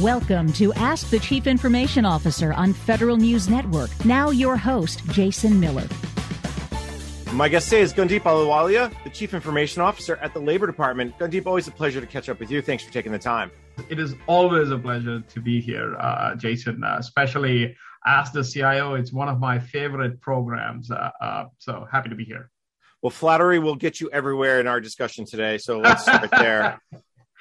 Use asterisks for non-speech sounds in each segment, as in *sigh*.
Welcome to Ask the Chief Information Officer on Federal News Network. Now, your host, Jason Miller. My guest today is Gundeep Ahluwalia, the Chief Information Officer at the Labor Department. Gundeep, always a pleasure to catch up with you. Thanks for taking the time. It is always a pleasure to be here, uh, Jason, uh, especially as the CIO. It's one of my favorite programs. Uh, uh, so happy to be here. Well, flattery will get you everywhere in our discussion today. So let's start *laughs* there.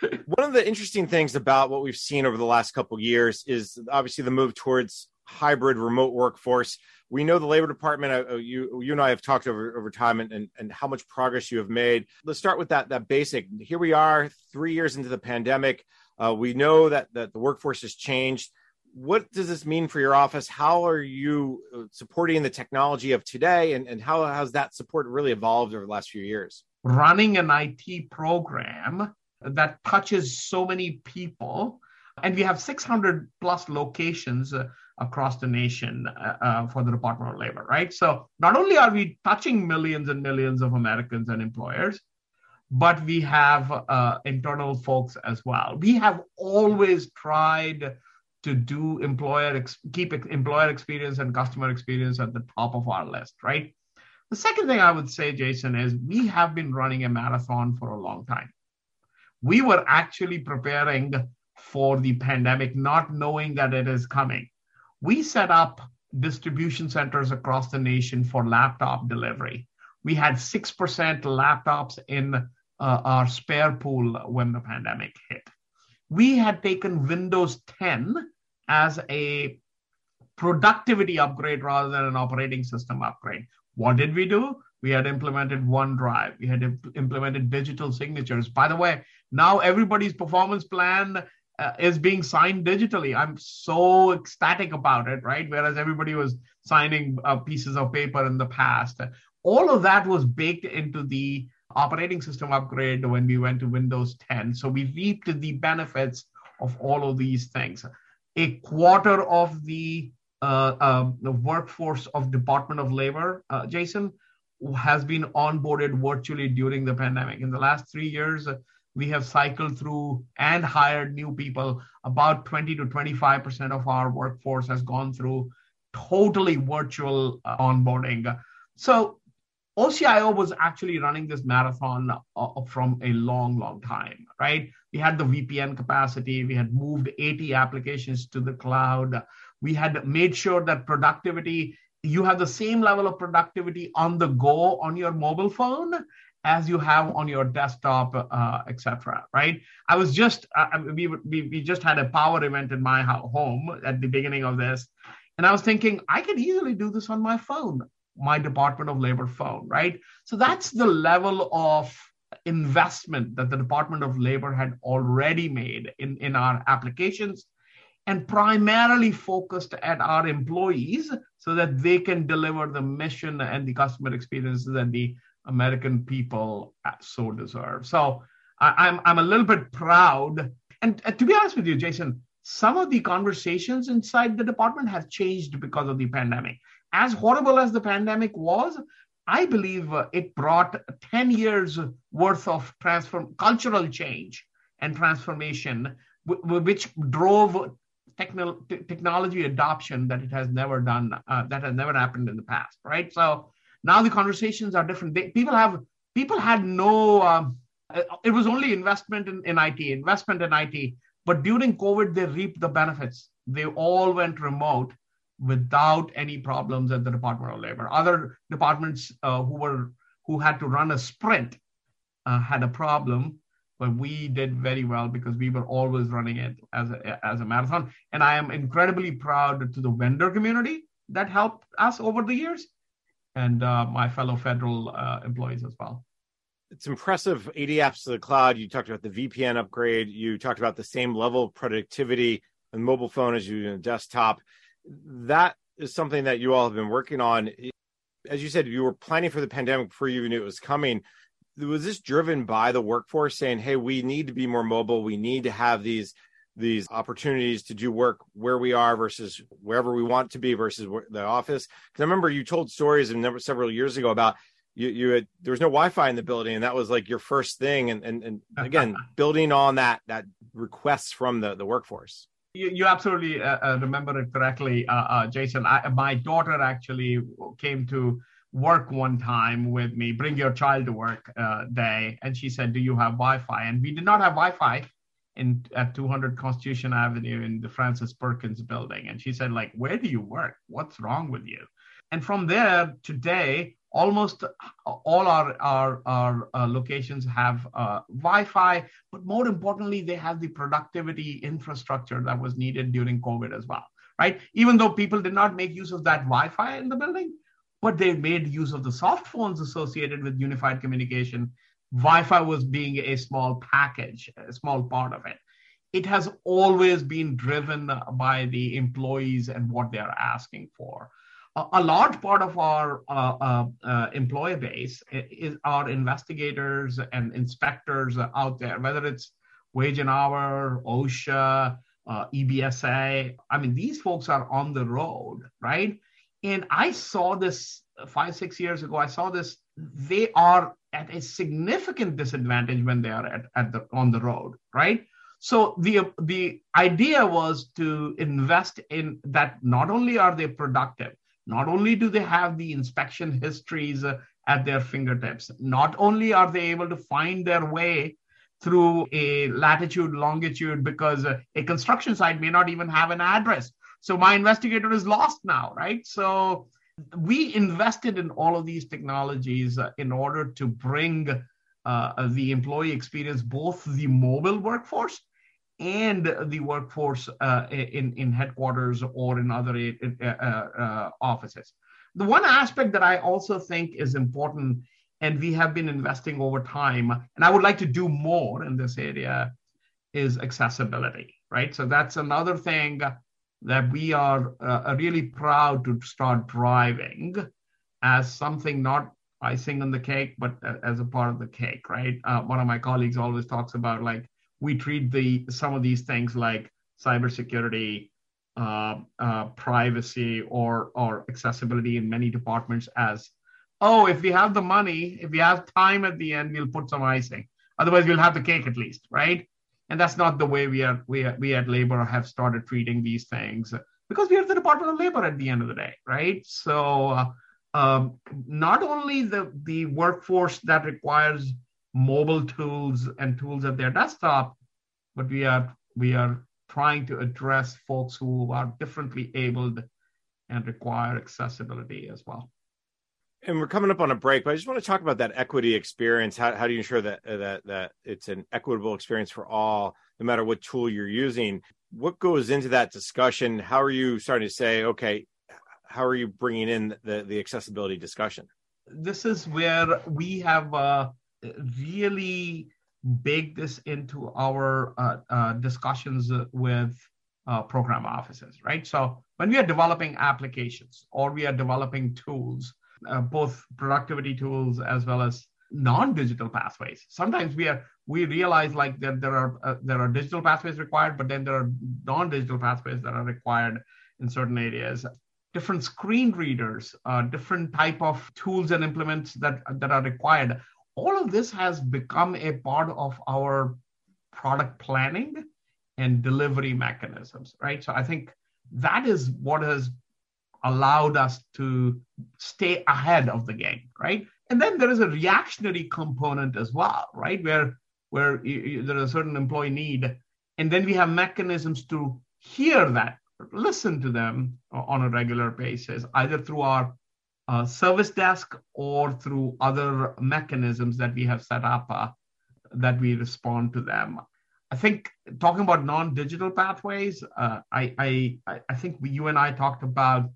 One of the interesting things about what we've seen over the last couple years is obviously the move towards hybrid remote workforce. We know the Labor Department. Uh, uh, you, you and I have talked over over time, and, and, and how much progress you have made. Let's start with that that basic. Here we are, three years into the pandemic. Uh, we know that that the workforce has changed. What does this mean for your office? How are you uh, supporting the technology of today, and, and how has that support really evolved over the last few years? Running an IT program that touches so many people. And we have 600 plus locations uh, across the nation uh, uh, for the Department of Labor, right? So not only are we touching millions and millions of Americans and employers, but we have uh, internal folks as well. We have always tried to do employer ex- keep employer experience and customer experience at the top of our list, right? The second thing I would say, Jason, is we have been running a marathon for a long time we were actually preparing for the pandemic, not knowing that it is coming. We set up distribution centers across the nation for laptop delivery. We had 6% laptops in uh, our spare pool when the pandemic hit. We had taken Windows 10 as a productivity upgrade rather than an operating system upgrade. What did we do? We had implemented OneDrive. We had imp- implemented digital signatures. By the way, now everybody's performance plan uh, is being signed digitally. I'm so ecstatic about it, right? Whereas everybody was signing uh, pieces of paper in the past. All of that was baked into the operating system upgrade when we went to Windows 10. So we reaped the benefits of all of these things. A quarter of the uh, uh, the workforce of Department of Labor, uh, Jason, has been onboarded virtually during the pandemic. In the last three years, we have cycled through and hired new people. About 20 to 25% of our workforce has gone through totally virtual uh, onboarding. So OCIO was actually running this marathon uh, from a long, long time, right? We had the VPN capacity. We had moved 80 applications to the cloud. We had made sure that productivity you have the same level of productivity on the go on your mobile phone as you have on your desktop, uh, etc. Right? I was just uh, we, we we just had a power event in my home at the beginning of this, and I was thinking I could easily do this on my phone, my Department of Labor phone. Right? So that's the level of investment that the Department of Labor had already made in in our applications and primarily focused at our employees so that they can deliver the mission and the customer experiences that the American people so deserve. So I, am I'm, I'm a little bit proud. And, to be honest with you, Jason, some of the conversations inside the department have changed because of the pandemic. As horrible as the pandemic was, I believe uh, it brought 10 years worth of transform cultural change and transformation, w- which drove techno- t- technology adoption that it has never done, uh, that has never happened in the past, right? So now the conversations are different. They, people have people had no. Um, it was only investment in, in IT, investment in IT. But during COVID, they reaped the benefits. They all went remote without any problems at the Department of Labor. Other departments uh, who were who had to run a sprint uh, had a problem but we did very well because we were always running it as a, as a marathon. And I am incredibly proud to the vendor community that helped us over the years and uh, my fellow federal uh, employees as well. It's impressive 80 apps to the cloud. You talked about the VPN upgrade. You talked about the same level of productivity on mobile phone as you do on desktop. That is something that you all have been working on. As you said, you were planning for the pandemic before you even knew it was coming was this driven by the workforce saying, "Hey, we need to be more mobile. We need to have these these opportunities to do work where we are versus wherever we want to be versus the office." Because I remember you told stories and several years ago about you you had there was no Wi-Fi in the building, and that was like your first thing. And and, and *laughs* again, building on that that requests from the the workforce. You, you absolutely uh, uh, remember it correctly, uh, uh, Jason. I, my daughter actually came to work one time with me, bring your child to work uh, day, and she said, "Do you have Wi-Fi?" And we did not have Wi-Fi in at 200 Constitution Avenue in the Frances Perkins building. And she said, "Like, where do you work? What's wrong with you?" And from there, today, almost all our our, our uh, locations have uh, Wi-Fi, but more importantly, they have the productivity infrastructure that was needed during COVID as well, right? Even though people did not make use of that Wi-Fi in the building, but they made use of the soft phones associated with unified communication. Wi-Fi was being a small package, a small part of it. It has always been driven by the employees and what they are asking for a large part of our uh, uh, uh, employee base is our investigators and inspectors out there, whether it's wage and hour, OSHA, uh, EBSA. I mean, these folks are on the road, right? And I saw this five, six years ago. I saw this. They are at a significant disadvantage when they are at, at the on the road, right? So the the idea was to invest in that. Not only are they productive, not only do they have the inspection histories uh, at their fingertips, not only are they able to find their way through a latitude, longitude, because uh, a construction site may not even have an address. So my investigator is lost now, right? So we invested in all of these technologies uh, in order to bring uh, the employee experience, both the mobile workforce and the workforce uh, in, in headquarters or in other uh, uh, offices. The one aspect that I also think is important, and we have been investing over time, and I would like to do more in this area, is accessibility, right? So that's another thing that we are uh, really proud to start driving as something not icing on the cake, but as a part of the cake, right? Uh, one of my colleagues always talks about like we treat the some of these things like cybersecurity, uh, uh, privacy, or or accessibility in many departments as, oh, if we have the money, if we have time at the end, we'll put some icing. Otherwise, we'll have the cake at least, right? And that's not the way we are. We we at Labor have started treating these things because we are the Department of Labor at the end of the day, right? So. Uh, um, not only the, the workforce that requires mobile tools and tools at their desktop, but we are we are trying to address folks who are differently abled and require accessibility as well. And we're coming up on a break, but I just want to talk about that equity experience. How, how do you ensure that that that it's an equitable experience for all, no matter what tool you're using? What goes into that discussion? How are you starting to say, okay, how are you bringing in the the accessibility discussion? This is where we have uh, really bake this into our uh, uh, discussions with uh, program offices, right? So when we are developing applications or we are developing tools, uh, both productivity tools as well as non-digital pathways, sometimes we are we realize like that there are uh, there are digital pathways required, but then there are non-digital pathways that are required in certain areas. Different screen readers, uh, different type of tools and implements that that are required. All of this has become a part of our product planning and delivery mechanisms, right? So I think that is what has allowed us to stay ahead of the game, right? And then there is a reactionary component as well, right? Where where there is a certain employee need, and then we have mechanisms to hear that, listen to them on a regular basis, either through our uh, service desk or through other mechanisms that we have set up uh, that we respond to them. I think talking about non-digital pathways, uh, I, I I think we, you and I talked about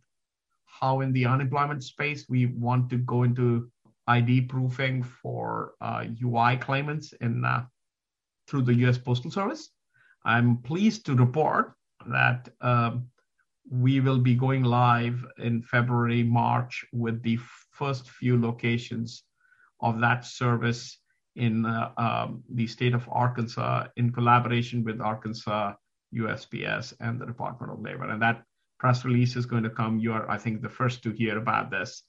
how in the unemployment space we want to go into ID proofing for UI uh, claimants in uh, through the U.S. Postal Service. I'm pleased to report that um, we will be going live in February, March with the first few locations of that service in uh, um, the state of Arkansas in collaboration with Arkansas USPS and the Department of Labor. And that press release is going to come. You are, I think, the first to hear about this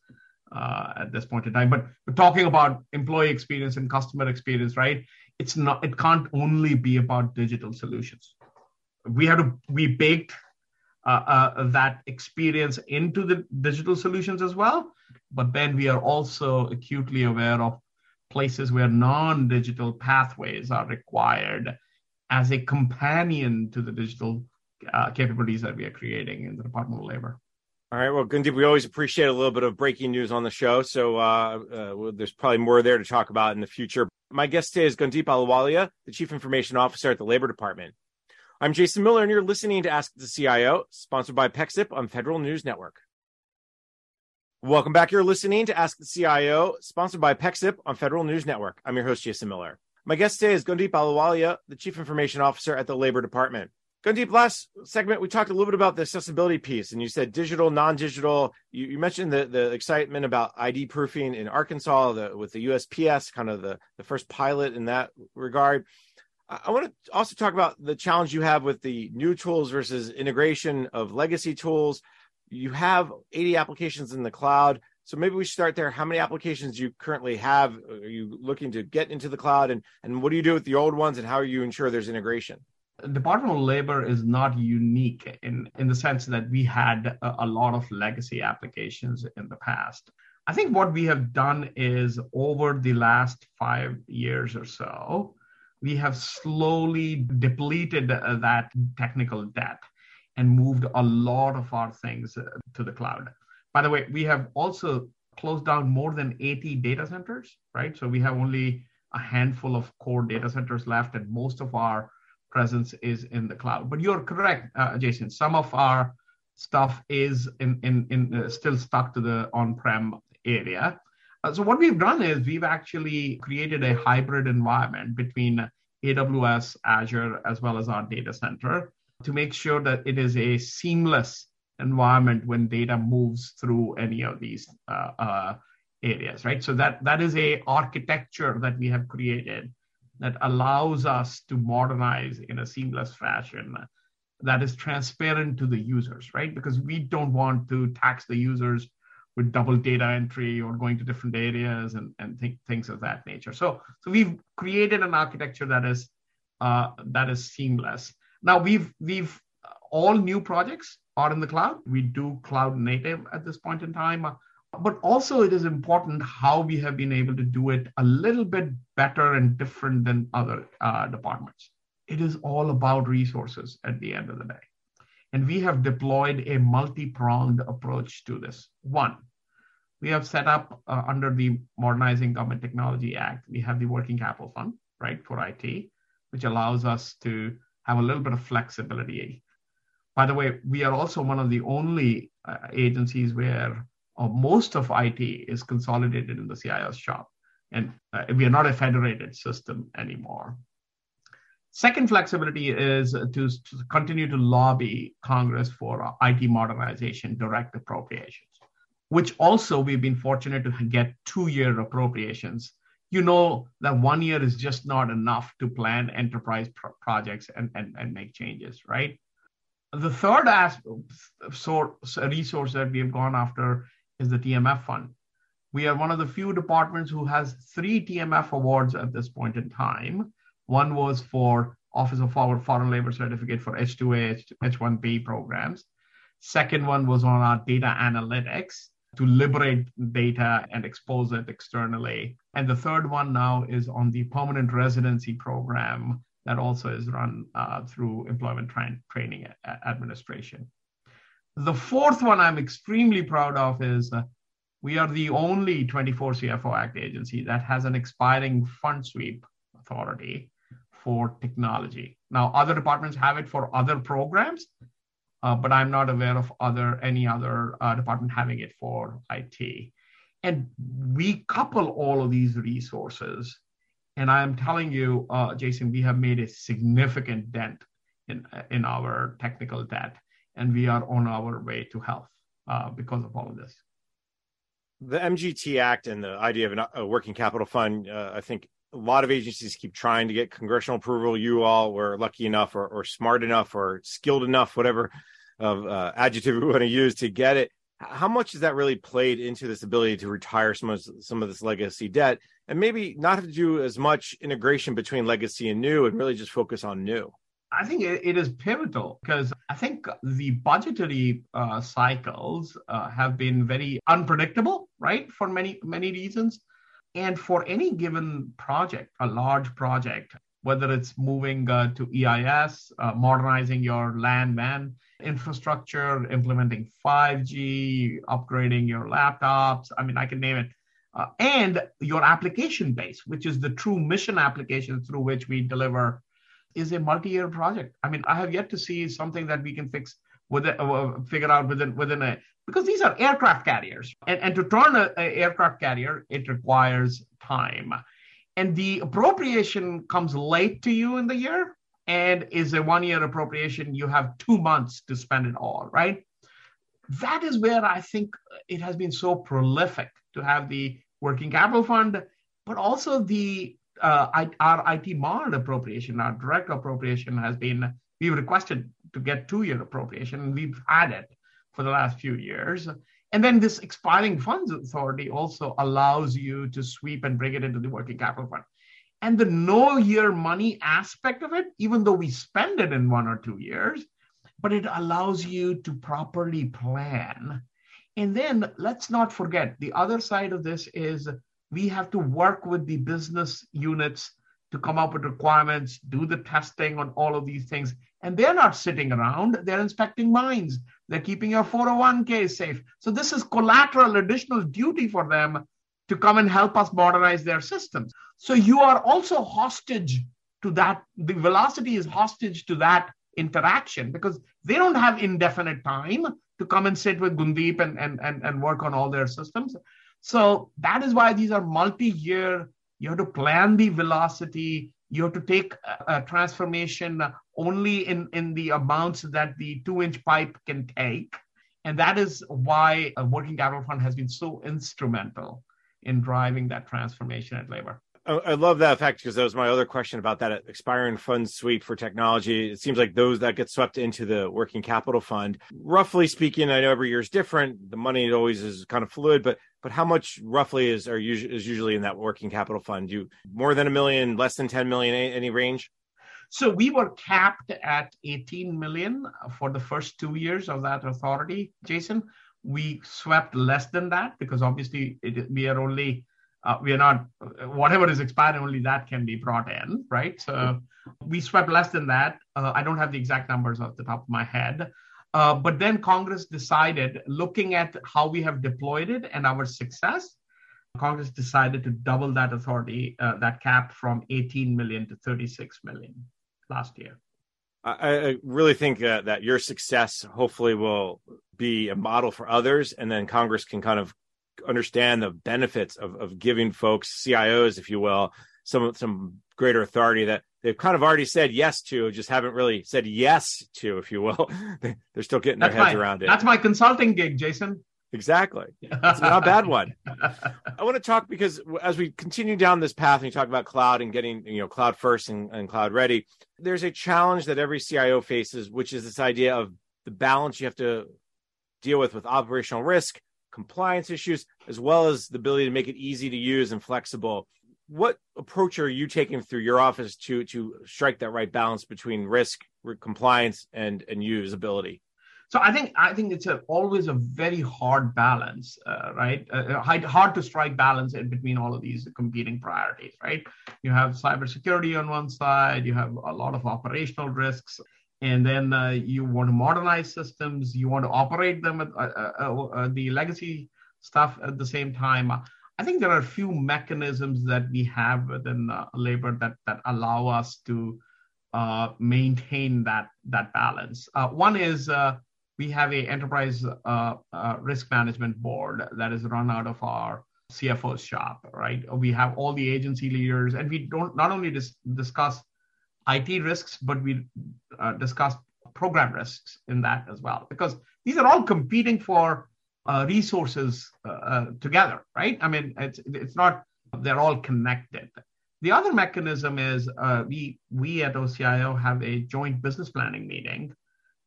uh, at this point in time. But, but talking about employee experience and customer experience, right? It's not. It can't only be about digital solutions we had to we baked uh, uh, that experience into the digital solutions as well. But then we are also acutely aware of places where non-digital pathways are required as a companion to the digital uh, capabilities that we are creating in the Department of Labor. All right. Well, Gundeep, we always appreciate a little bit of breaking news on the show. So uh, uh, well, there's probably more there to talk about in the future. My guest today is Gundeep Ahluwalia, the Chief Information Officer at the Labor Department. I'm Jason Miller, and you're listening to Ask the CIO, sponsored by PEXIP on Federal News Network. Welcome back. You're listening to Ask the CIO, sponsored by PEXIP on Federal News Network. I'm your host, Jason Miller. My guest today is Gundeep Ahluwalia, the Chief Information Officer at the Labor Department. Gundeep, last segment, we talked a little bit about the accessibility piece, and you said digital, non digital. You, you, mentioned the, the excitement about ID proofing in Arkansas the, with the USPS, kind of the, the first pilot in that regard. I want to also talk about the challenge you have with the new tools versus integration of legacy tools. You have 80 applications in the cloud. So maybe we start there. How many applications do you currently have? Are you looking to get into the cloud? And, and what do you do with the old ones? And how do you ensure there's integration? Department of Labor is not unique in, in the sense that we had a, a lot of legacy applications in the past. I think what we have done is over the last five years or so, we have slowly depleted that technical debt and moved a lot of our things to the cloud. By the way, we have also closed down more than 80 data centers, right? So we have only a handful of core data centers left, and most of our presence is in the cloud. But you're correct, uh, Jason. Some of our stuff is in, in, in uh, still stuck to the on-prem area. Uh, so what we've done is we've actually created a hybrid environment between AWS, Azure, as well as our data center to make sure that it is a seamless environment when data moves through any of these uh, uh, areas, right? So that that is a architecture that we have created that allows us to modernize in a seamless fashion that is transparent to the users, right? Because we don't want to tax the users with double data entry or going to different areas and, and th- things of that nature. So, so we've created an architecture that is uh, that is seamless. Now we've we've all new projects are in the cloud. We do cloud native at this point in time. But also, it is important how we have been able to do it a little bit better and different than other uh, departments. It is all about resources at the end of the day. And we have deployed a multi pronged approach to this. One, we have set up uh, under the Modernizing Government Technology Act, we have the Working Capital Fund, right, for IT, which allows us to have a little bit of flexibility. By the way, we are also one of the only uh, agencies where uh, most of IT is consolidated in the CIO's shop. And uh, we are not a federated system anymore. Second flexibility is to, to continue to lobby Congress for IT modernization direct appropriations, which also we've been fortunate to get two year appropriations. You know that one year is just not enough to plan enterprise pro- projects and, and, and make changes, right? The third aspect, source, resource that we have gone after is the TMF fund. We are one of the few departments who has three TMF awards at this point in time one was for Office of Forward Foreign Labor Certificate for H2A, H1B programs. Second one was on our data analytics to liberate data and expose it externally. And the third one now is on the permanent residency program that also is run uh, through Employment Tra- Training Administration. The fourth one I'm extremely proud of is uh, we are the only 24 CFO Act agency that has an expiring fund sweep authority for technology. Now, other departments have it for other programs, uh, but I'm not aware of other any other uh, department having it for IT. And we couple all of these resources, and I'm telling you, uh, Jason, we have made a significant dent in in our technical debt, and we are on our way to health uh, because of all of this. The MGT Act and the idea of a working capital fund, uh, I think, a lot of agencies keep trying to get congressional approval. You all were lucky enough, or, or smart enough, or skilled enough, whatever of uh, adjective we want to use to get it. How much has that really played into this ability to retire some of some of this legacy debt, and maybe not have to do as much integration between legacy and new, and really just focus on new? I think it is pivotal because I think the budgetary uh, cycles uh, have been very unpredictable, right, for many, many reasons. And for any given project, a large project, whether it's moving uh, to EIS, uh, modernizing your LAN WAN infrastructure, implementing 5G, upgrading your laptops, I mean, I can name it. Uh, and your application base, which is the true mission application through which we deliver is a multi-year project. I mean, I have yet to see something that we can fix with it, uh, figure out within within a because these are aircraft carriers, and, and to turn an aircraft carrier, it requires time, and the appropriation comes late to you in the year, and is a one-year appropriation. You have two months to spend it all, right? That is where I think it has been so prolific to have the working capital fund, but also the uh, our IT MARD appropriation, our direct appropriation has been, we've requested to get two-year appropriation, we've had it for the last few years. And then this expiring funds authority also allows you to sweep and bring it into the working capital fund. And the no year money aspect of it, even though we spend it in one or two years, but it allows you to properly plan. And then let's not forget the other side of this is we have to work with the business units to come up with requirements, do the testing on all of these things. And they're not sitting around, they're inspecting mines, they're keeping your 401k safe. So, this is collateral additional duty for them to come and help us modernize their systems. So, you are also hostage to that. The velocity is hostage to that interaction because they don't have indefinite time to come and sit with Gundeep and, and, and, and work on all their systems. So that is why these are multi-year. You have to plan the velocity. You have to take a, transformation only in, in the amounts that the two-inch pipe can take. And that is why a working capital fund has been so instrumental in driving that transformation at labor. I love that fact because that was my other question about that uh, expiring fund sweep for technology. It seems like those that get swept into the working capital fund, roughly speaking, I know every year is different. The money always is kind of fluid, but but how much roughly is are usually is usually in that working capital fund? You more than a million, less than ten million, any, any range? So we were capped at 18 million for the first two years of that authority, Jason. We swept less than that because obviously it, we are only uh, we are not whatever is expired only that can be brought in right? So we swept less than that. Uh, i don't have the exact numbers off the top of my head. Uh, but then congress decided looking at how we have deployed it and our success congress decided to double that authority uh, that cap from 18 million to 36 million last year. I, really think that your success hopefully will be a model for others, and then Congress can kind of understand the benefits of, of giving folks CIOs, if you will, some some greater authority that they've kind of already said yes to, just haven't really said yes to, if you will. *laughs* They're still getting that's their heads my, around it. That's my consulting gig, Jason. Exactly. *laughs* It's not a bad one. I want to talk because as we continue down this path and you talk about cloud and getting, you know, cloud first and, and cloud ready, there's a challenge that every CIO faces, which is this idea of the balance you have to deal with with operational risk compliance issues, as well as the ability to make it easy to use and flexible. What approach are you taking through your office to to strike that right balance between risk, compliance, and and usability? So I think I think it's a, always a very hard balance, uh, right? Uh, uh hard to strike balance in between all of these competing priorities, right? You have cybersecurity on one side, you have a lot of operational risks, and then uh, you want to modernize systems you want to operate them at uh, uh, uh, the legacy stuff at the same time i think there are a few mechanisms that we have within uh, labor that that allow us to uh, maintain that that balance one is we have a enterprise risk management board that is run out of our CFO's shop, right? We have all the agency leaders, and we don't not only dis- discuss IT risks, but we uh, program risks in that as well, because these are all competing for uh, resources uh, uh, together, right? I mean, it's it's not they're all connected. The other mechanism is uh, we we at OCIO have a joint business planning meeting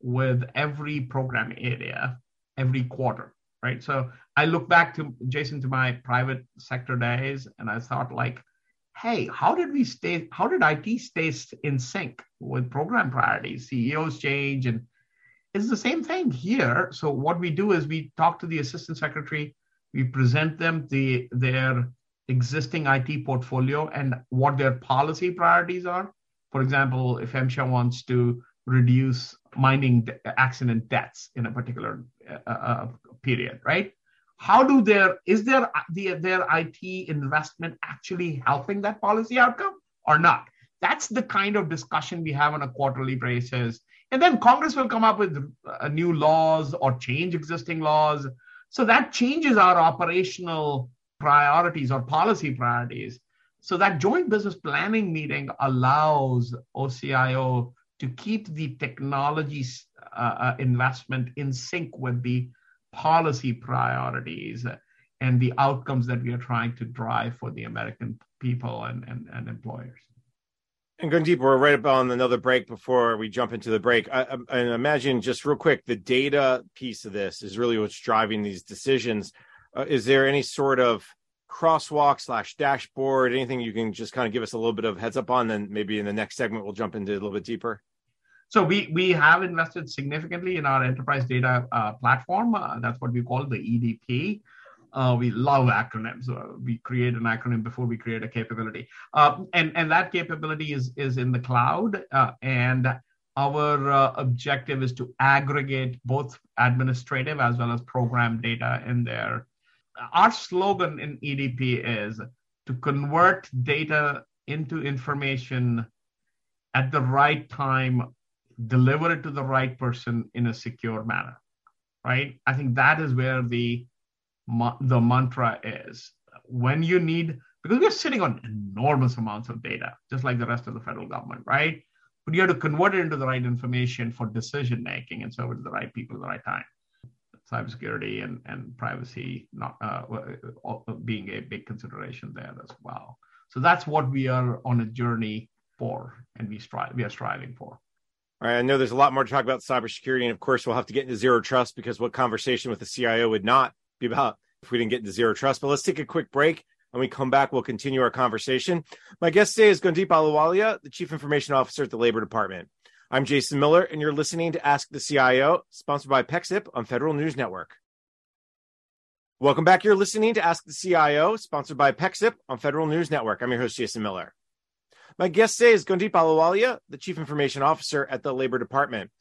with every program area every quarter, right? So I look back to Jason to my private sector days, and I thought like hey, how did we stay, how did IT stay in sync with program priorities? CEOs change and it's the same thing here. So what we do is we talk to the assistant secretary, we present them the their existing IT portfolio and what their policy priorities are. For example, if MSHA wants to reduce mining accident deaths in a particular uh, uh, period, right? How do their is their the, their IT investment actually helping that policy outcome or not? That's the kind of discussion we have on a quarterly basis and then Congress will come up with uh, new laws or change existing laws. So that changes our operational priorities or policy priorities. So that joint business planning meeting allows OCIO to keep the technology uh, uh, investment in sync with the policy priorities and the outcomes that we are trying to drive for the American people and, and, and employers. And going deeper, we're right up on another break before we jump into the break. I, I, imagine just real quick, the data piece of this is really what's driving these decisions. Uh, is there any sort of crosswalk slash dashboard, anything you can just kind of give us a little bit of heads up on? Then maybe in the next segment, we'll jump into a little bit deeper. So we we have invested significantly in our enterprise data uh, platform. Uh, that's what we call the EDP. Uh, we love acronyms. Uh, we create an acronym before we create a capability, uh, and and that capability is is in the cloud. Uh, and our objective is to aggregate both administrative as well as program data in there. Our slogan in EDP is to convert data into information at the right time, deliver it to the right person in a secure manner. Right. I think that is where the the mantra is when you need because we're sitting on enormous amounts of data just like the rest of the federal government right but you have to convert it into the right information for decision making and serve it to the right people at the right time cybersecurity and, and privacy not uh, uh, being a big consideration there as well so that's what we are on a journey for and we strive we are striving for all right, I know there's a lot more to talk about cybersecurity, and of course, we'll have to get into zero trust because what conversation with the CIO would not be about if we didn't get into zero trust. But let's take a quick break. When we come back, we'll continue our conversation. My guest today is Gundeep Ahluwalia, the Chief Information Officer at the Labor Department. I'm Jason Miller, and you're listening to Ask the CIO, sponsored by PEXIP on Federal News Network. Welcome back. You're listening to Ask the CIO, sponsored by PEXIP on Federal News Network. I'm your host, Jason Miller. My guest today is Gundeep Ahluwalia, the Chief Information Officer at the Labor Department.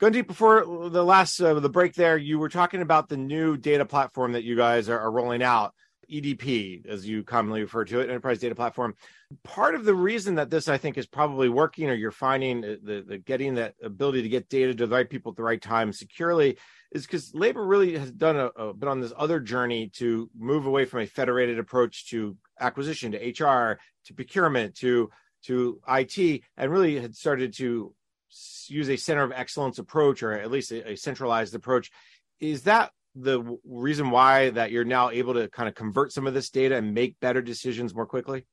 Gundeep, before the last uh, the break there, you were talking about the new data platform that you guys are, are rolling out, EDP, as you commonly refer to it, Enterprise Data Platform. Part of the reason that this, I think, is probably working, or you're finding the, the getting that ability to get data to the right people at the right time securely, is because labor really has done a, a been on this other journey to move away from a federated approach to acquisition, to HR, to procurement, to to IT, and really had started to use a center of excellence approach or at least a, a centralized approach. Is that the reason why that you're now able to kind of convert some of this data and make better decisions more quickly?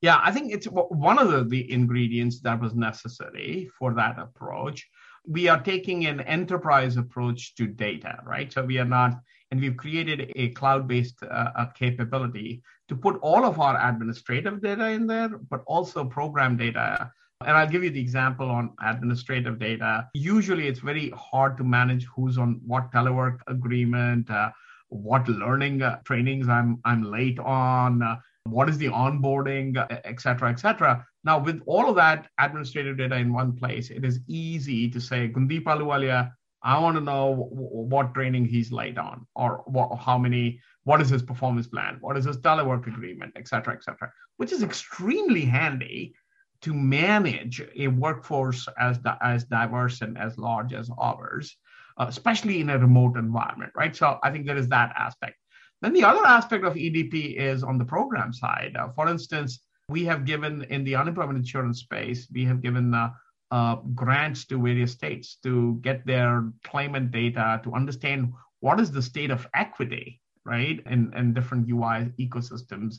Yeah i think it's one of the, the ingredients that was necessary for that approach we are taking an enterprise approach to data right so we are not and we've created a cloud-based uh, capability to put all of our administrative data in there but also program data and I'll give you the example on administrative data. Usually, it's very hard to manage who's on what telework agreement, uh, what learning uh, trainings I'm I'm late on, uh, what is the onboarding, et cetera, et cetera. Now, with all of that administrative data in one place, it is easy to say, Gundeep Ahluwalia, I want to know what training he's late on, or how many, what is his performance plan, what is his telework agreement, et cetera, et cetera, which is extremely handy to manage a workforce as, as diverse and as large as ours, uh, especially in a remote environment, right? So I think there is that aspect. Then the other aspect of EDP is on the program side. Uh, for instance, we have given in the unemployment insurance space, we have given uh, uh, grants to various states to get their claimant data to understand what is the state of equity, right, in, in different UI ecosystems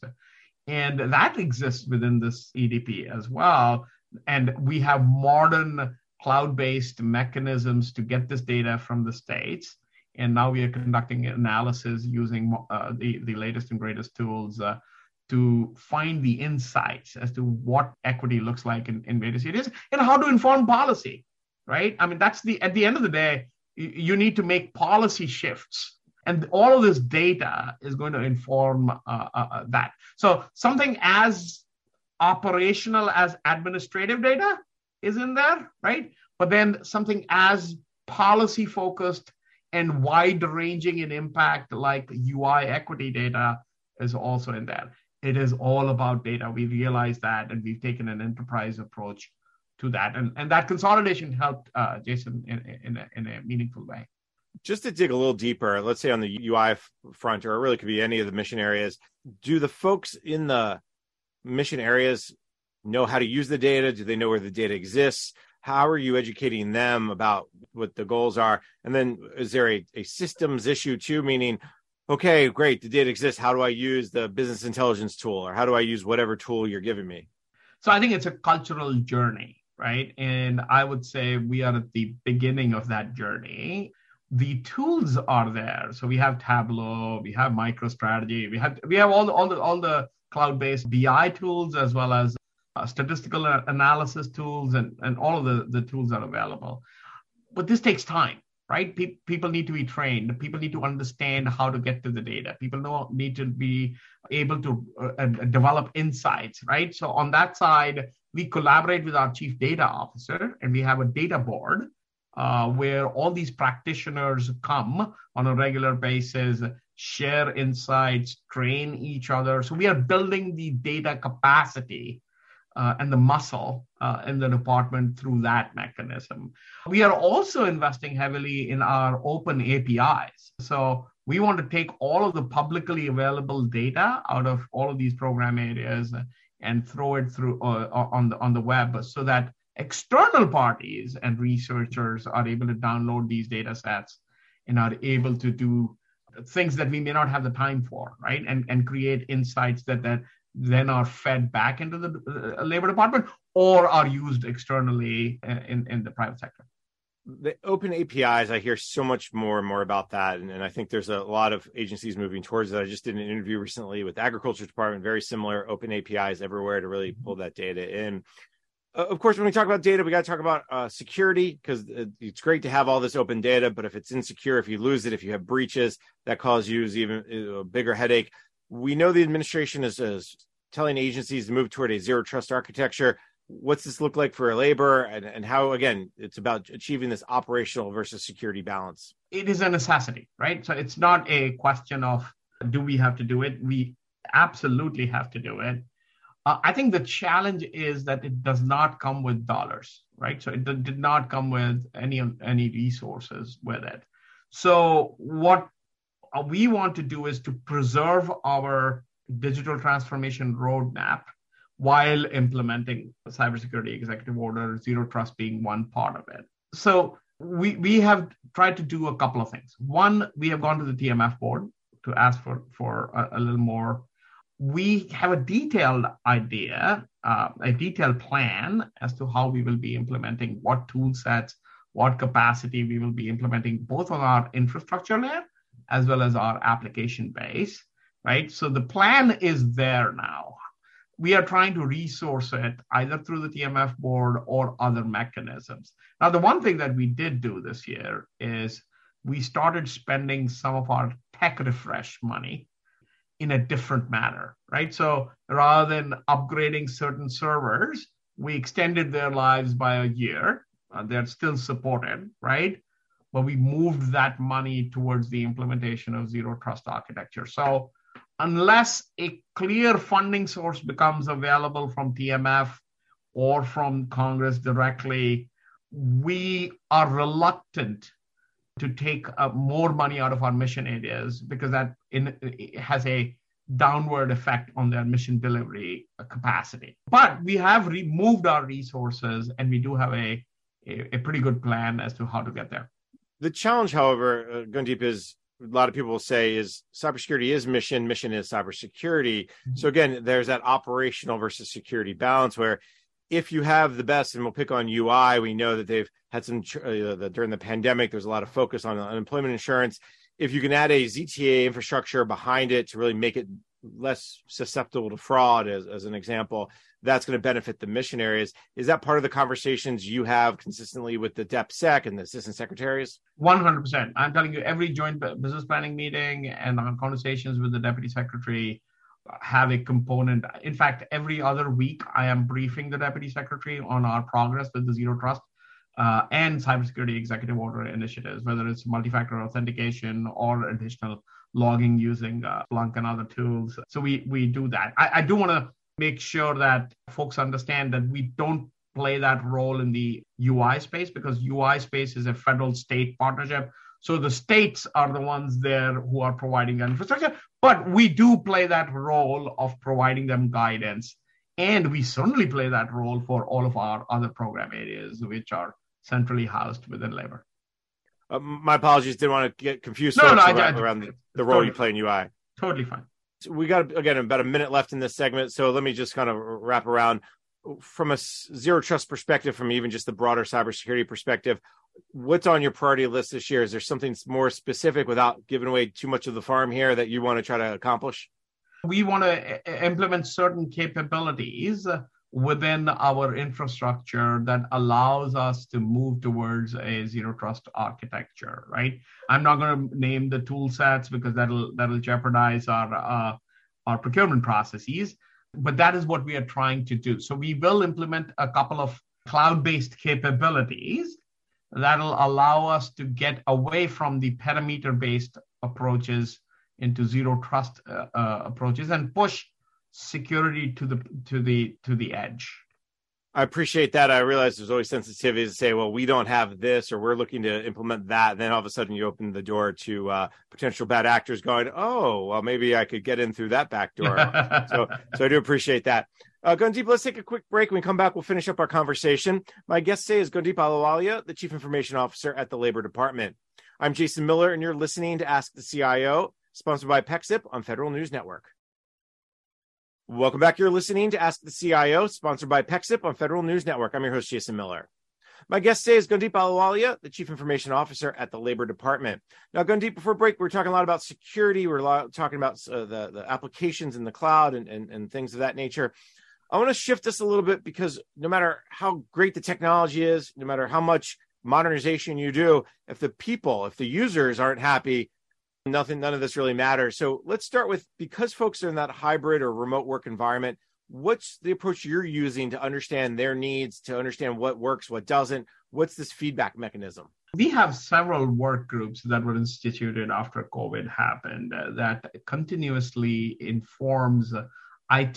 and that exists within this EDP as well. And we have modern cloud based mechanisms to get this data from the states. And now we are conducting analysis using uh, the, the latest and greatest tools uh, to find the insights as to what equity looks like in, in various areas and how to inform policy, right? I mean, that's the, at the end of the day, you need to make policy shifts. And all of this data is going to inform uh, uh, uh, that. So something as operational as administrative data is in there, right? But then something as policy focused and wide ranging in impact like UI equity data is also in there. It is all about data. We realize that, and we've taken an enterprise approach to that. And, and that consolidation helped uh, Jason in, in, a, in a meaningful way. Just to dig a little deeper, let's say on the UI front, or it really could be any of the mission areas, do the folks in the mission areas know how to use the data? Do they know where the data exists? How are you educating them about what the goals are? And then is there a, a systems issue too, meaning okay, great, the data exists. How do I use the business intelligence tool or how do I use whatever tool you're giving me? So I think it's a cultural journey, right? And I would say we are at the beginning of that journey. The tools are there. So we have Tableau, we have MicroStrategy, we have we have all the all the all the cloud-based BI tools as well as uh, statistical analysis tools and, and all of the, the tools are available. But this takes time right? Pe- people need to be trained. People need to understand how to get to the data. People know, need to be able to uh, develop insights, right? So on that side, we collaborate with our chief data officer, and we have a data board uh, where all these practitioners come on a regular basis, share insights, train each other. So we are building the data capacity uh, and the muscle uh, in the department through that mechanism. We are also investing heavily in our open APIs. So we want to take all of the publicly available data out of all of these program areas and throw it through uh, on the on the web so that external parties and researchers are able to download these data sets and are able to do things that we may not have the time for right and and create insights that that then are fed back into the uh, labor department or are used externally in, in the private sector? The open apis i hear so much more and more about that. And, and, i think there's a lot of agencies moving towards that. I just did an interview recently with agriculture department very similar open apis everywhere to really pull that data in. Uh, of course when we talk about data we got to talk about uh, security because it's great to have all this open data but if it's insecure if you lose it if you have breaches that cause you even a bigger headache we know the administration is, is telling agencies to move toward a zero trust architecture. What's this look like for labor and, and how, again, it's about achieving this operational versus security balance? It is a necessity, right? So it's not a question of do we have to do it? We absolutely have to do it. Uh, I think the challenge is that it does not come with dollars, right? So it did not come with any any resources with it. So what we want to do is to preserve our digital transformation roadmap while implementing the cybersecurity executive order, zero trust being one part of it. So we we have tried to do a couple of things. One, we have gone to the TMF board to ask for for a, a little more. We have a detailed idea, uh, a detailed plan as to how we will be implementing what tool sets, what capacity we will be implementing, both on our infrastructure layer as well as our application base right? So the plan is there now. We are trying to resource it either through the TMF board or other mechanisms. Now, the one thing that we did do this year is we started spending some of our tech refresh money in a different manner, right? So rather than upgrading certain servers, we extended their lives by a year. Uh, they're still supported, right? But we moved that money towards the implementation of zero trust architecture. So unless a clear funding source becomes available from TMF or from Congress directly, we are reluctant to take more money out of our mission areas because that in, has a downward effect on their mission delivery capacity. But we have removed our resources and we do have a, a, a pretty good plan as to how to get there. The challenge, however, uh, Gundeep, is a lot of people will say is cybersecurity is mission, mission is cybersecurity. Mm-hmm. So again, there's that operational versus security balance where if you have the best, and we'll pick on UI, we know that they've had some uh, the, during the pandemic. There's a lot of focus on unemployment insurance. If you can add a ZTA infrastructure behind it to really make it less susceptible to fraud, as, as an example, that's going to benefit the mission areas. Is that part of the conversations you have consistently with the DepSec and the assistant secretaries? 100%. I'm telling you, every joint business planning meeting and our conversations with the deputy secretary have a component. In fact, every other week, I am briefing the deputy secretary on our progress with the Zero Trust uh, and cybersecurity executive order initiatives, whether it's multi-factor authentication or additional logging using uh, and other tools. So we we do that. I, I do want to make sure that folks understand that we don't play that role in the UI space because UI space is a federal state partnership. So the states are the ones there who are providing infrastructure, but we do play that role of providing them guidance. And we certainly play that role for all of our other program areas, which are centrally housed within labor. Uh, my apologies. Didn't want to get confused no, no, around, I, I, around the, the role totally, you play in UI. Totally fine. So we got again about a minute left in this segment, so let me just kind of wrap around from a zero trust perspective, from even just the broader cybersecurity perspective. What's on your priority list this year? Is there something more specific, without giving away too much of the farm here, that you want to try to accomplish? We want to implement certain capabilities within our infrastructure that allows us to move towards a zero trust architecture right? I'm not going to name the tool sets because that'll that'll jeopardize our uh, our procurement processes but that is what we are trying to do. So we will implement a couple of cloud based capabilities that'll allow us to get away from the perimeter based approaches into zero trust uh, uh, approaches and push security to the to the to the edge. I appreciate that. I realize there's always sensitivity to say, well, we don't have this or we're looking to implement that. And then all of a sudden you open the door to uh, potential bad actors going, oh, well, maybe I could get in through that back door. *laughs* so, so I do appreciate that. Uh, Gundeep, let's take a quick break. When we come back, we'll finish up our conversation. My guest today is Gundeep Ahluwalia, the Chief Information Officer at the Labor Department. I'm Jason Miller, and you're listening to Ask the CIO, sponsored by PEXIP on Federal News Network. Welcome back. You're listening to Ask the CIO, sponsored by PEXIP on Federal News Network. I'm your host, Jason Miller. My guest today is Gundeep Ahluwalia, the Chief Information Officer at the Labor Department. Now, Gundeep, before break, we are talking a lot about security. We are talking about uh, the, the applications in the cloud and, and, and things of that nature. I want to shift this a little bit because no matter how great the technology is, no matter how much modernization you do, if the people, if the users aren't happy, nothing none of this really matters. So let's start with because folks are in that hybrid or remote work environment what's the approach you're using to understand their needs to understand what works what doesn't? What's this feedback mechanism? We have several work groups that were instituted after covid happened uh, that continuously informs it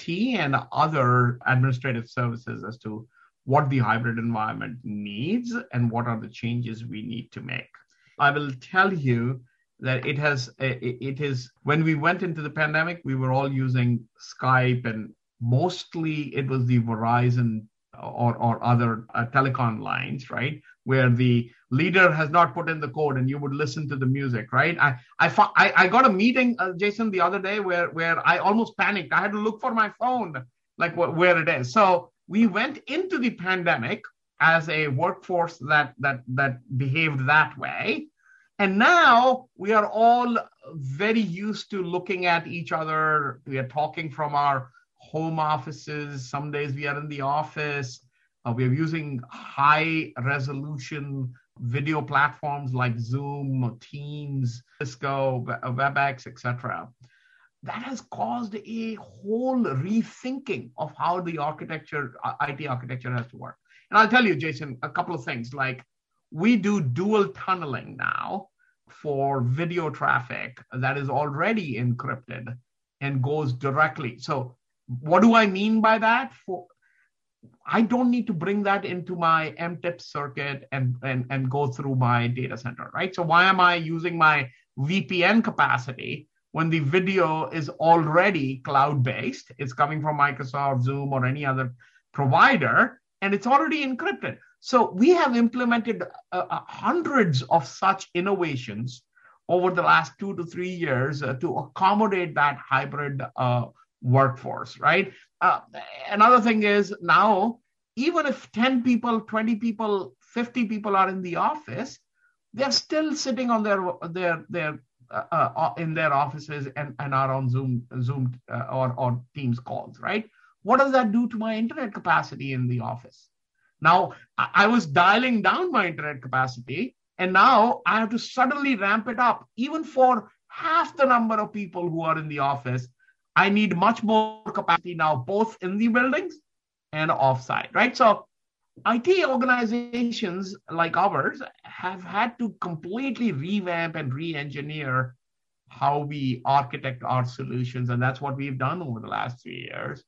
and other administrative services as to what the hybrid environment needs and what are the changes we need to make. I will tell you that it has it is when we went into the pandemic we were all using skype and mostly it was the verizon or, or other uh, telecom lines right? Where the leader has not put in the code and you would listen to the music right? I i i, I got a meeting uh, jason the other day where where i almost panicked. I had to look for my phone like wh- where it is. So we went into the pandemic as a workforce that that that behaved that way and now we are all very used to looking at each other. We are talking from our home offices. Some days we are in the office. Uh, we are using high resolution video platforms like Zoom, Teams, Cisco, WebEx, etc. That has caused a whole rethinking of how the architecture, uh, IT architecture has to work. And I'll tell you, Jason, a couple of things like we do dual tunneling now for video traffic that is already encrypted and goes directly. So, what do I mean by that? For I don't need to bring that into my MTIP circuit and, and, and go through my data center, right? So why am I using my VPN capacity when the video is already cloud-based? It's coming from Microsoft, Zoom, or any other provider, and it's already encrypted. So we have implemented uh, uh, hundreds of such innovations over the last two to three years uh, to accommodate that hybrid uh, workforce, right? Uh, another thing is now, even if 10 people, 20 people, 50 people are in the office, they're still sitting on their, their, their uh, in their offices and, and are on Zoom, Zoom or, or Teams calls, right? What does that do to my internet capacity in the office? Now, I was dialing down my internet capacity, and now I have to suddenly ramp it up, even for half the number of people who are in the office. I need much more capacity now, both in the buildings and offsite, right? So IT organizations like ours have had to completely revamp and re engineer how we architect our solutions. And that's what we've done over the last three years.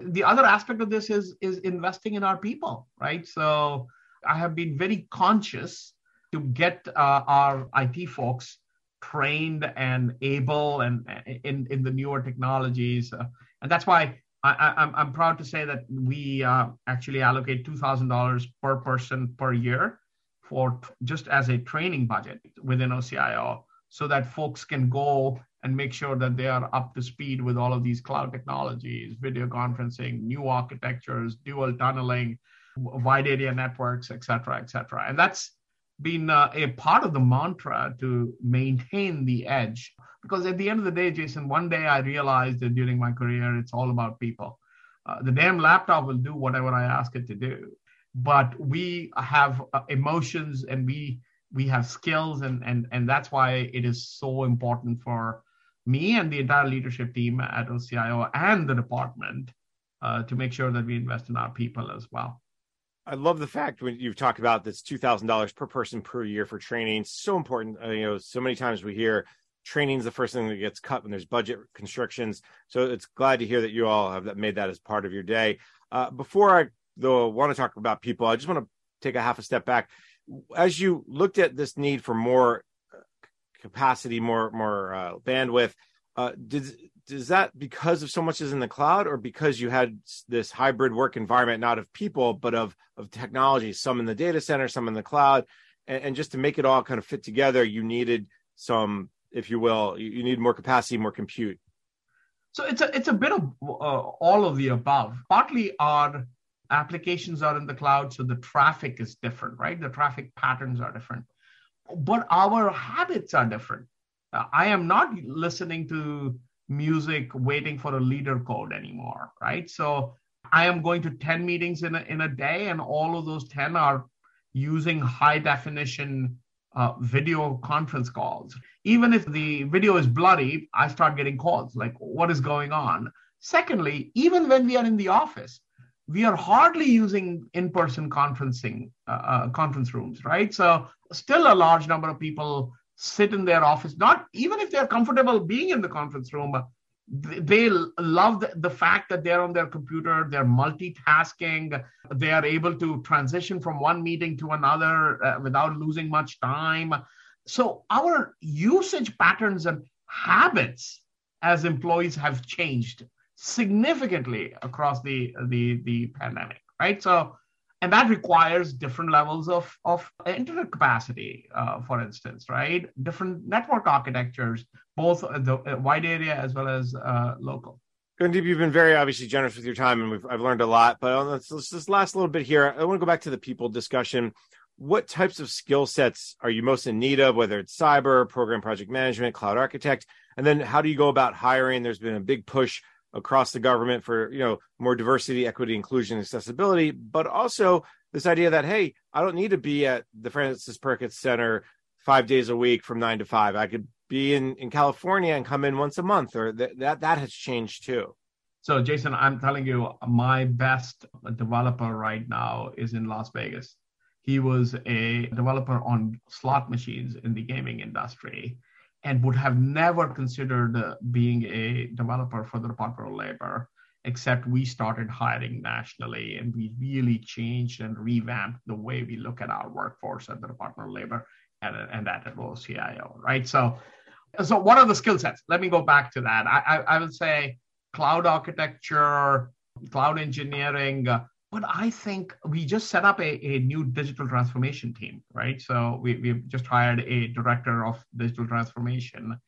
The other aspect of this is, is investing in our people, right? So I have been very conscious to get uh, our IT folks trained and able and in, in the newer technologies. Uh, and that's why I, am I'm, I'm proud to say that we uh, actually allocate $2,000 per person per year for just as a training budget within OCIO so that folks can go and make sure that they are up to speed with all of these cloud technologies, video conferencing, new architectures, dual tunneling, wide area networks, et cetera, et cetera. And that's been uh, a part of the mantra to maintain the edge. Because at the end of the day, Jason, one day I realized that during my career, it's all about people. Uh, the damn laptop will do whatever I ask it to do, but we have uh, emotions and we we have skills, and and and that's why it is so important for me and the entire leadership team at OCIO and the department uh, to make sure that we invest in our people as well. I love the fact when you've talked about this two thousand dollars per person per year for training. So important. Uh, you know, so many times we hear training is the first thing that gets cut when there's budget constrictions. So it's glad to hear that you all have made that as part of your day. Uh, before I though want to talk about people, I just want to take a half a step back. As you looked at this need for more capacity, more more uh, bandwidth, uh, does is that because of so much is in the cloud or because you had this hybrid work environment not of people but of of technology some in the data center some in the cloud? And, and just to make it all kind of fit together you needed some if you will you, you need more capacity more compute. So it's a it's a bit of uh, all of the above. Partly our applications are in the cloud so the traffic is different right? The traffic patterns are different but our habits are different uh, i am not listening to music waiting for a leader code anymore, right? So I am going to 10 meetings in a, in a day, and all of those 10 are using high definition uh, video conference calls. Even if the video is bloody, I start getting calls like, what is going on? Secondly, even when we are in the office, we are hardly using in-person conferencing uh, uh, conference rooms, right? So still a large number of people sit in their office, not even if they're comfortable being in the conference room, But they love the, the, fact that they're on their computer, they're multitasking, they are able to transition from one meeting to another uh, without losing much time. So our usage patterns and habits as employees have changed significantly across the the the pandemic, right? So and that requires different levels of, of internet capacity, uh, for instance, right? Different network architectures, both the wide area as well as uh, local. Gundeep, you've been very obviously generous with your time, and I've learned a lot. But let's, let's last little bit here. I want to go back to the people discussion. What types of skill sets are you most in need of, whether it's cyber, program project management, cloud architect? And then how do you go about hiring? There's been a big push across the government for you know more diversity equity inclusion accessibility but also this idea that hey i don't need to be at the Frances Perkins center five days a week from nine to five. I could be in in california and come in once a month or th- that that has changed too. So jason i'm telling you my best developer right now is in las vegas. He was a developer on slot machines in the gaming industry and would have never considered uh, being a developer for the Department of Labor, except we started hiring nationally and we really changed and revamped the way we look at our workforce at the Department of Labor and, and at OCIO, right? So, so what are the skill sets? Let me go back to that. I, I, I would say cloud architecture, cloud engineering, uh, but I think we just set up a, a new digital transformation team, right? So we, we've just hired a director of digital transformation.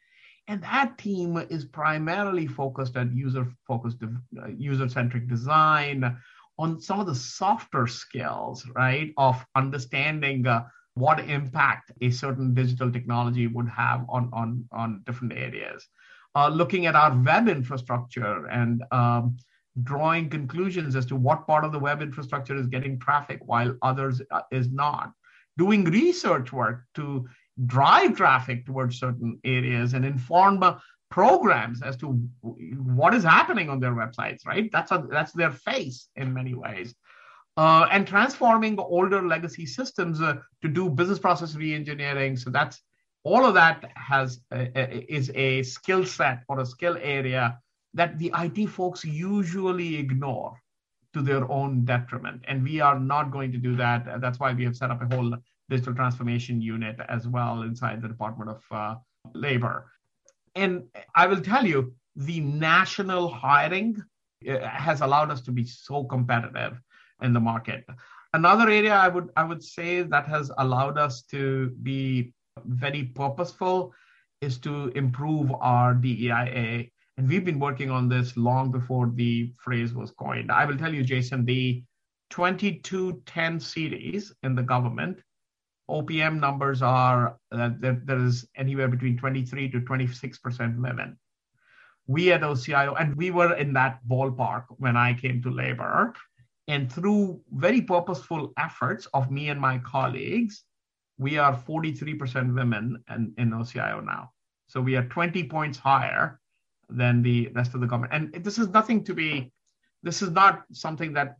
And that team is primarily focused at user focused, uh, user centric design on some of the softer skills, right? Of understanding uh, what impact a certain digital technology would have on, on, on different areas. Uh, looking at our web infrastructure and um, drawing conclusions as to what part of the web infrastructure is getting traffic while others uh, is not. Doing research work to drive traffic towards certain areas and inform programs as to what is happening on their websites right? That's a that's their face in many ways. Uh, and transforming older legacy systems uh, to do business process reengineering. So that's all of that has uh, uh is a skill set or a skill area that the IT folks usually ignore to their own detriment and we are not going to do that that's why we have set up a whole digital transformation unit as well inside the department of uh, labor and I will tell you, the national hiring uh, has allowed us to be so competitive in the market. Another area I would I would say that has allowed us to be very purposeful is to improve our DEIA. And we've been working on this long before the phrase was coined. I will tell you, Jason, the 2210 series in the government OPM numbers are that uh, there, is anywhere between 23 to 26% women. We at OCIO, and we were in that ballpark when I came to labor. And through very purposeful efforts of me and my colleagues, we are 43% women in, in OCIO now. So we are 20 points higher than the rest of the government. And this is nothing to be, this is not something that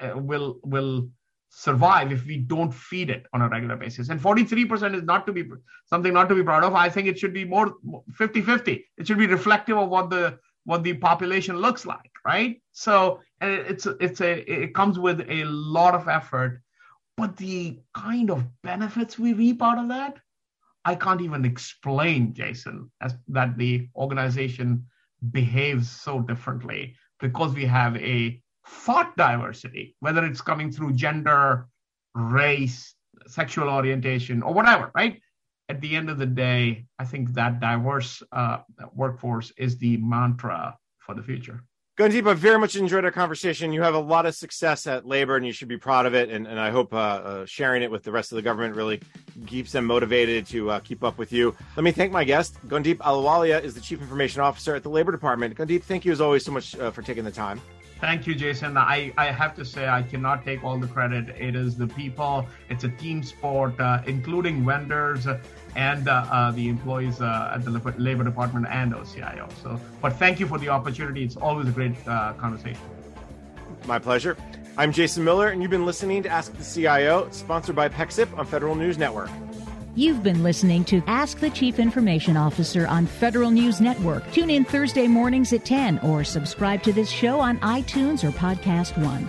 uh, uh will will survive if we don't feed it on a regular basis. And 43% is not to be something not to be proud of. I think it should be more 50-50. It should be reflective of what the what the population looks like, right? So and it's it's a it comes with a lot of effort, but the kind of benefits we reap out of that, I can't even explain, Jason, as that the organization behaves so differently because we have a thought diversity, whether it's coming through gender, race, sexual orientation, or whatever, right? At the end of the day, I think that diverse uh, workforce is the mantra for the future. Gundeep, I very much enjoyed our conversation. You have a lot of success at labor, and you should be proud of it. And, and I hope uh, uh, sharing it with the rest of the government really keeps them motivated to uh, keep up with you. Let me thank my guest. Gundeep Ahluwalia, is the Chief Information Officer at the Labor Department. Gundeep, thank you as always so much uh, for taking the time. Thank you, Jason. I, I have to say, I cannot take all the credit. It is the people, it's a team sport, uh, including vendors and uh, uh, the employees uh, at the Labor Department and OCIO. So, but thank you for the opportunity. It's always a great uh, conversation. My pleasure. I'm Jason Miller, and you've been listening to Ask the CIO, sponsored by PEXIP on Federal News Network. You've been listening to Ask the Chief Information Officer on Federal News Network. Tune in Thursday mornings at 10 or subscribe to this show on iTunes or Podcast One.